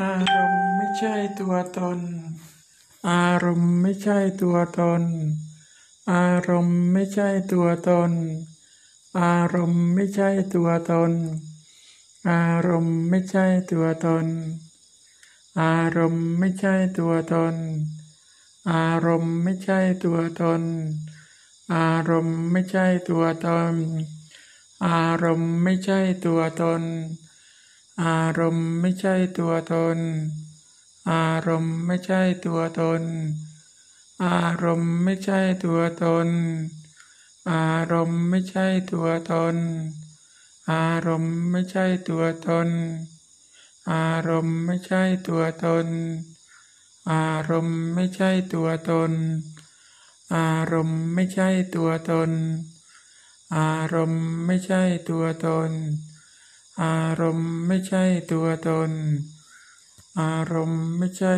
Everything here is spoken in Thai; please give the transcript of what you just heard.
อารมณ์ไม่ใช่ตัวตน อารมณ์ไม่ใช่ตัวตน อารมณ์ไม่ใช่ตัวตน อารมณ์ไม่ใช่ตัวตน อารมณ์ไม่ใช่ตัวตน อารมณ์ไม่ใช่ตัวตน อารมณ์ไม่ใช่ตัวตน อารมณ์ไม่ใช่ตัวตน อารมณ์ไม่ใช่ตัวตน อารมณ์ไม่ใช่ตัวตน อารมณ์ไม่ใช่ตัวตน อารมณ์ไม่ใช่ตัวตน อารมณ์ไม่ใช่ตัวตน อารมณ์ไม่ใช่ตัวตน อารมณ์ไม่ใช่ตัวตน อารมณ์ไม่ใช่ตัวตน อารมณ์ไม่ใช่ตัวตน อารมณ์ไม่ใช่ตัวตน อารมณ์ไม่ใช่ตัวตน อารมณ์ไม่ใช่